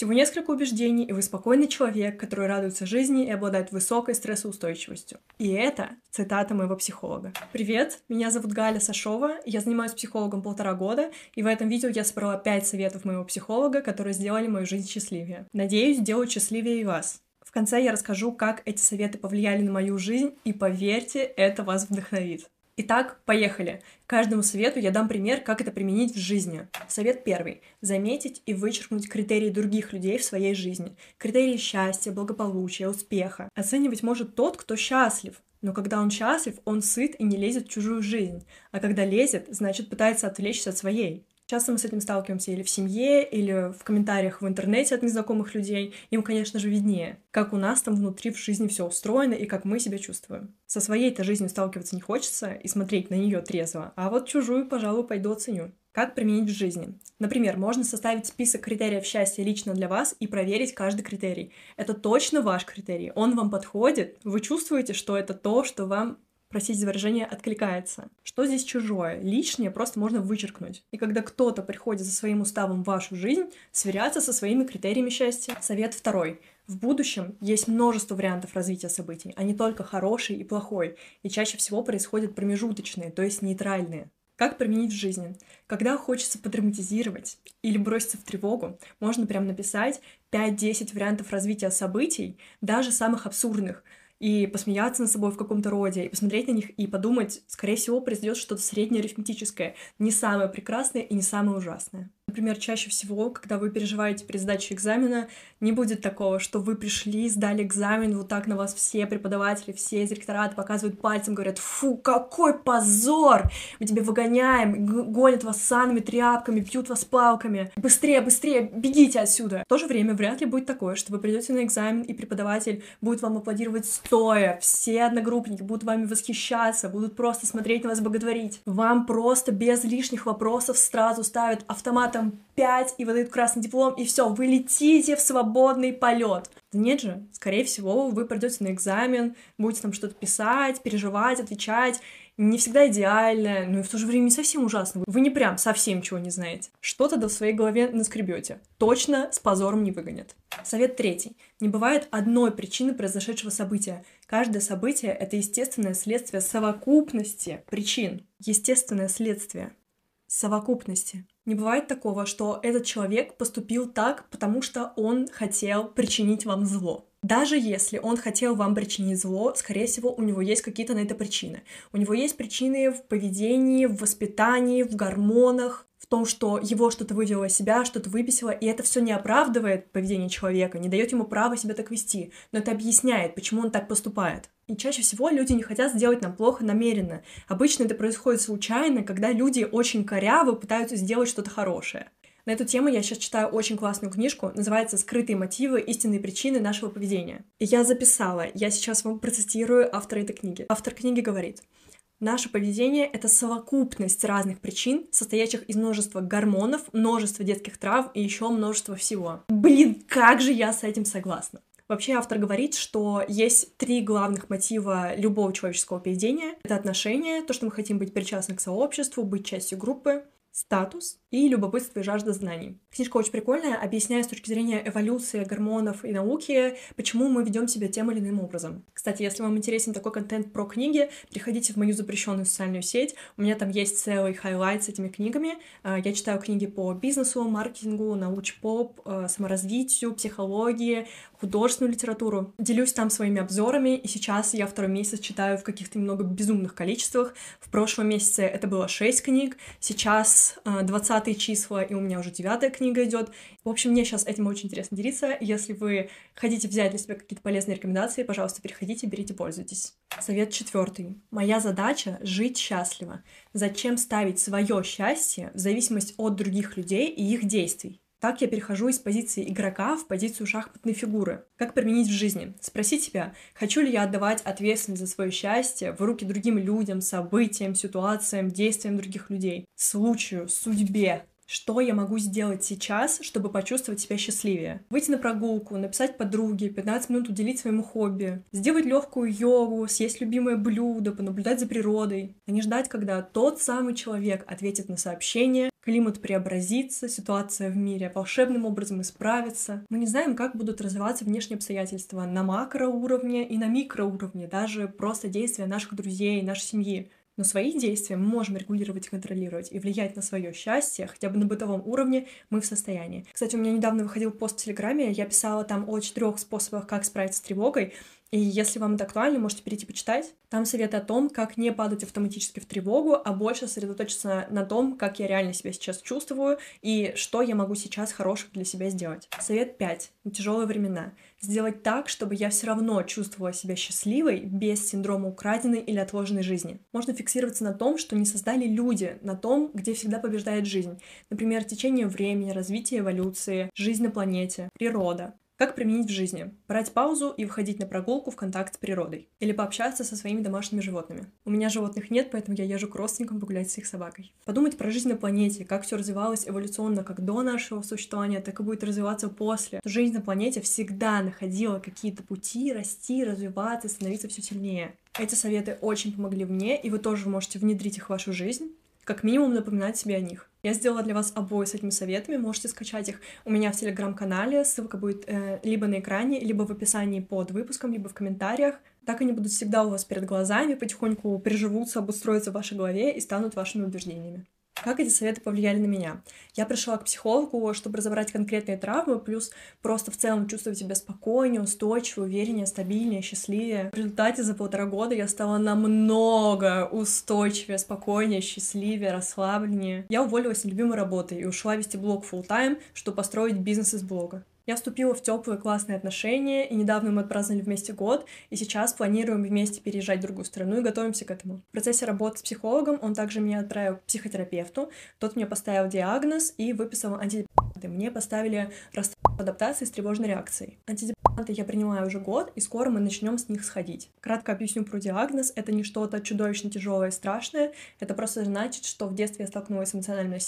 Всего несколько убеждений, и вы спокойный человек, который радуется жизни и обладает высокой стрессоустойчивостью. И это цитата моего психолога. Привет, меня зовут Галя Сашова, я занимаюсь психологом полтора года, и в этом видео я собрала пять советов моего психолога, которые сделали мою жизнь счастливее. Надеюсь, сделают счастливее и вас. В конце я расскажу, как эти советы повлияли на мою жизнь, и поверьте, это вас вдохновит. Итак, поехали. Каждому совету я дам пример, как это применить в жизни. Совет первый. Заметить и вычеркнуть критерии других людей в своей жизни. Критерии счастья, благополучия, успеха. Оценивать может тот, кто счастлив. Но когда он счастлив, он сыт и не лезет в чужую жизнь. А когда лезет, значит пытается отвлечься от своей. Часто мы с этим сталкиваемся или в семье, или в комментариях в интернете от незнакомых людей. Им, конечно же, виднее, как у нас там внутри в жизни все устроено и как мы себя чувствуем. Со своей-то жизнью сталкиваться не хочется и смотреть на нее трезво, а вот чужую, пожалуй, пойду оценю. Как применить в жизни? Например, можно составить список критериев счастья лично для вас и проверить каждый критерий. Это точно ваш критерий, он вам подходит, вы чувствуете, что это то, что вам простите за выражение, откликается. Что здесь чужое? Лишнее просто можно вычеркнуть. И когда кто-то приходит за своим уставом в вашу жизнь, сверяться со своими критериями счастья. Совет второй. В будущем есть множество вариантов развития событий, а не только хороший и плохой, и чаще всего происходят промежуточные, то есть нейтральные. Как применить в жизни? Когда хочется подраматизировать или броситься в тревогу, можно прям написать 5-10 вариантов развития событий, даже самых абсурдных, и посмеяться над собой в каком-то роде, и посмотреть на них и подумать, скорее всего, произойдет что-то среднее арифметическое, не самое прекрасное и не самое ужасное. Например, чаще всего, когда вы переживаете при сдаче экзамена, не будет такого, что вы пришли, сдали экзамен, вот так на вас все преподаватели, все из ректората показывают пальцем, говорят, фу, какой позор! Мы тебя выгоняем, гонят вас санными тряпками, бьют вас палками. Быстрее, быстрее, бегите отсюда! В то же время вряд ли будет такое, что вы придете на экзамен, и преподаватель будет вам аплодировать стоя, все одногруппники будут вами восхищаться, будут просто смотреть на вас, боготворить. Вам просто без лишних вопросов сразу ставят автоматом там 5 и выдают красный диплом, и все, вы летите в свободный полет. нет же, скорее всего, вы придете на экзамен, будете там что-то писать, переживать, отвечать, не всегда идеально, но и в то же время не совсем ужасно. Вы не прям совсем чего не знаете. Что-то до своей голове наскребете. Точно с позором не выгонят. Совет третий. Не бывает одной причины произошедшего события. Каждое событие — это естественное следствие совокупности причин. Естественное следствие совокупности. Не бывает такого, что этот человек поступил так, потому что он хотел причинить вам зло. Даже если он хотел вам причинить зло, скорее всего, у него есть какие-то на это причины. У него есть причины в поведении, в воспитании, в гормонах, в том, что его что-то вывело из себя, что-то выписало, и это все не оправдывает поведение человека, не дает ему права себя так вести, но это объясняет, почему он так поступает. И чаще всего люди не хотят сделать нам плохо намеренно. Обычно это происходит случайно, когда люди очень коряво пытаются сделать что-то хорошее. На эту тему я сейчас читаю очень классную книжку, называется «Скрытые мотивы. Истинные причины нашего поведения». И я записала, я сейчас вам процитирую автора этой книги. Автор книги говорит, Наше поведение — это совокупность разных причин, состоящих из множества гормонов, множества детских трав и еще множества всего. Блин, как же я с этим согласна. Вообще автор говорит, что есть три главных мотива любого человеческого поведения. Это отношения, то, что мы хотим быть причастны к сообществу, быть частью группы, статус и любопытство и жажда знаний. Книжка очень прикольная, объясняет с точки зрения эволюции гормонов и науки, почему мы ведем себя тем или иным образом. Кстати, если вам интересен такой контент про книги, приходите в мою запрещенную социальную сеть. У меня там есть целый highlight с этими книгами. А, я читаю книги по бизнесу, маркетингу, науч-поп, а, саморазвитию, психологии, художественную литературу. Делюсь там своими обзорами, и сейчас я второй месяц читаю в каких-то немного безумных количествах. В прошлом месяце это было 6 книг, сейчас 20 а, числа, и у меня уже 9 книга идет. В общем, мне сейчас этим очень интересно делиться. Если вы хотите взять для себя какие-то полезные рекомендации, пожалуйста, переходите, берите, пользуйтесь. Совет четвертый. Моя задача — жить счастливо. Зачем ставить свое счастье в зависимость от других людей и их действий? Так я перехожу из позиции игрока в позицию шахматной фигуры. Как применить в жизни? Спросить себя, хочу ли я отдавать ответственность за свое счастье в руки другим людям, событиям, ситуациям, действиям других людей, случаю, судьбе, что я могу сделать сейчас, чтобы почувствовать себя счастливее. Выйти на прогулку, написать подруге, 15 минут уделить своему хобби, сделать легкую йогу, съесть любимое блюдо, понаблюдать за природой, а не ждать, когда тот самый человек ответит на сообщение Климат преобразится, ситуация в мире волшебным образом исправится. Мы не знаем, как будут развиваться внешние обстоятельства на макроуровне и на микроуровне, даже просто действия наших друзей, нашей семьи. Но свои действия мы можем регулировать и контролировать, и влиять на свое счастье, хотя бы на бытовом уровне, мы в состоянии. Кстати, у меня недавно выходил пост в Телеграме, я писала там о четырех способах, как справиться с тревогой, и если вам это актуально, можете перейти почитать. Там советы о том, как не падать автоматически в тревогу, а больше сосредоточиться на том, как я реально себя сейчас чувствую и что я могу сейчас хорошего для себя сделать. Совет 5. На тяжелые времена. Сделать так, чтобы я все равно чувствовала себя счастливой без синдрома украденной или отложенной жизни. Можно фиксироваться на том, что не создали люди, на том, где всегда побеждает жизнь. Например, течение времени, развитие эволюции, жизнь на планете, природа. Как применить в жизни? Брать паузу и выходить на прогулку в контакт с природой. Или пообщаться со своими домашними животными. У меня животных нет, поэтому я езжу к родственникам погулять с их собакой. Подумать про жизнь на планете, как все развивалось эволюционно как до нашего существования, так и будет развиваться после. Жизнь на планете всегда находила какие-то пути расти, развиваться, становиться все сильнее. Эти советы очень помогли мне, и вы тоже можете внедрить их в вашу жизнь как минимум напоминать себе о них. Я сделала для вас обои с этими советами, можете скачать их у меня в телеграм-канале, ссылка будет э, либо на экране, либо в описании под выпуском, либо в комментариях. Так они будут всегда у вас перед глазами, потихоньку приживутся, обустроятся в вашей голове и станут вашими убеждениями. Как эти советы повлияли на меня? Я пришла к психологу, чтобы разобрать конкретные травмы, плюс просто в целом чувствовать себя спокойнее, устойчивее, увереннее, стабильнее, счастливее. В результате за полтора года я стала намного устойчивее, спокойнее, счастливее, расслабленнее. Я уволилась с любимой работы и ушла вести блог full time, чтобы построить бизнес из блога. Я вступила в теплые классные отношения, и недавно мы отпраздновали вместе год, и сейчас планируем вместе переезжать в другую страну и готовимся к этому. В процессе работы с психологом он также меня отправил к психотерапевту, тот мне поставил диагноз и выписал антидепрессанты. Мне поставили расстройство адаптации с тревожной реакцией. Антидепрессанты я принимаю уже год, и скоро мы начнем с них сходить. Кратко объясню про диагноз. Это не что-то чудовищно тяжелое и страшное, это просто значит, что в детстве я столкнулась с эмоциональной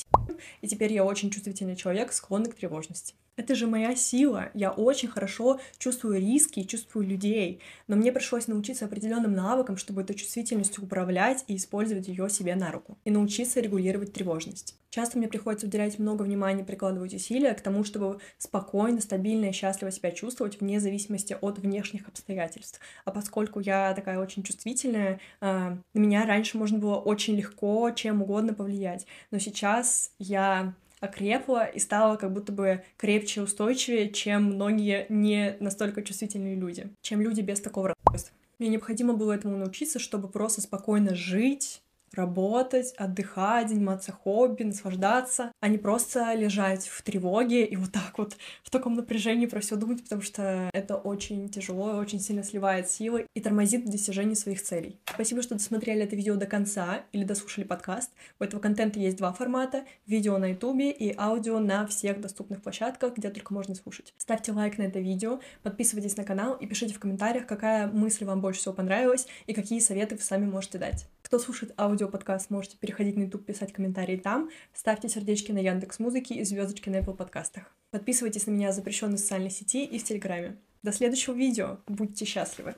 и теперь я очень чувствительный человек, склонный к тревожности. Это же моя сила. Я очень хорошо чувствую риски чувствую людей. Но мне пришлось научиться определенным навыкам, чтобы этой чувствительностью управлять и использовать ее себе на руку. И научиться регулировать тревожность. Часто мне приходится уделять много внимания, прикладывать усилия к тому, чтобы спокойно, стабильно и счастливо себя чувствовать вне зависимости от внешних обстоятельств. А поскольку я такая очень чувствительная, а, на меня раньше можно было очень легко чем угодно повлиять. Но сейчас я окрепла и стала как будто бы крепче устойчивее, чем многие не настолько чувствительные люди, чем люди без такого расстройства. Мне необходимо было этому научиться, чтобы просто спокойно жить, работать, отдыхать, заниматься хобби, наслаждаться, а не просто лежать в тревоге и вот так вот в таком напряжении про все думать, потому что это очень тяжело, очень сильно сливает силы и тормозит в достижении своих целей. Спасибо, что досмотрели это видео до конца или дослушали подкаст. У этого контента есть два формата — видео на ютубе и аудио на всех доступных площадках, где только можно слушать. Ставьте лайк на это видео, подписывайтесь на канал и пишите в комментариях, какая мысль вам больше всего понравилась и какие советы вы сами можете дать. Кто слушает аудиоподкаст, можете переходить на YouTube, писать комментарии там. Ставьте сердечки на Яндекс Музыке и звездочки на Apple подкастах. Подписывайтесь на меня в запрещенной социальной сети и в Телеграме. До следующего видео. Будьте счастливы!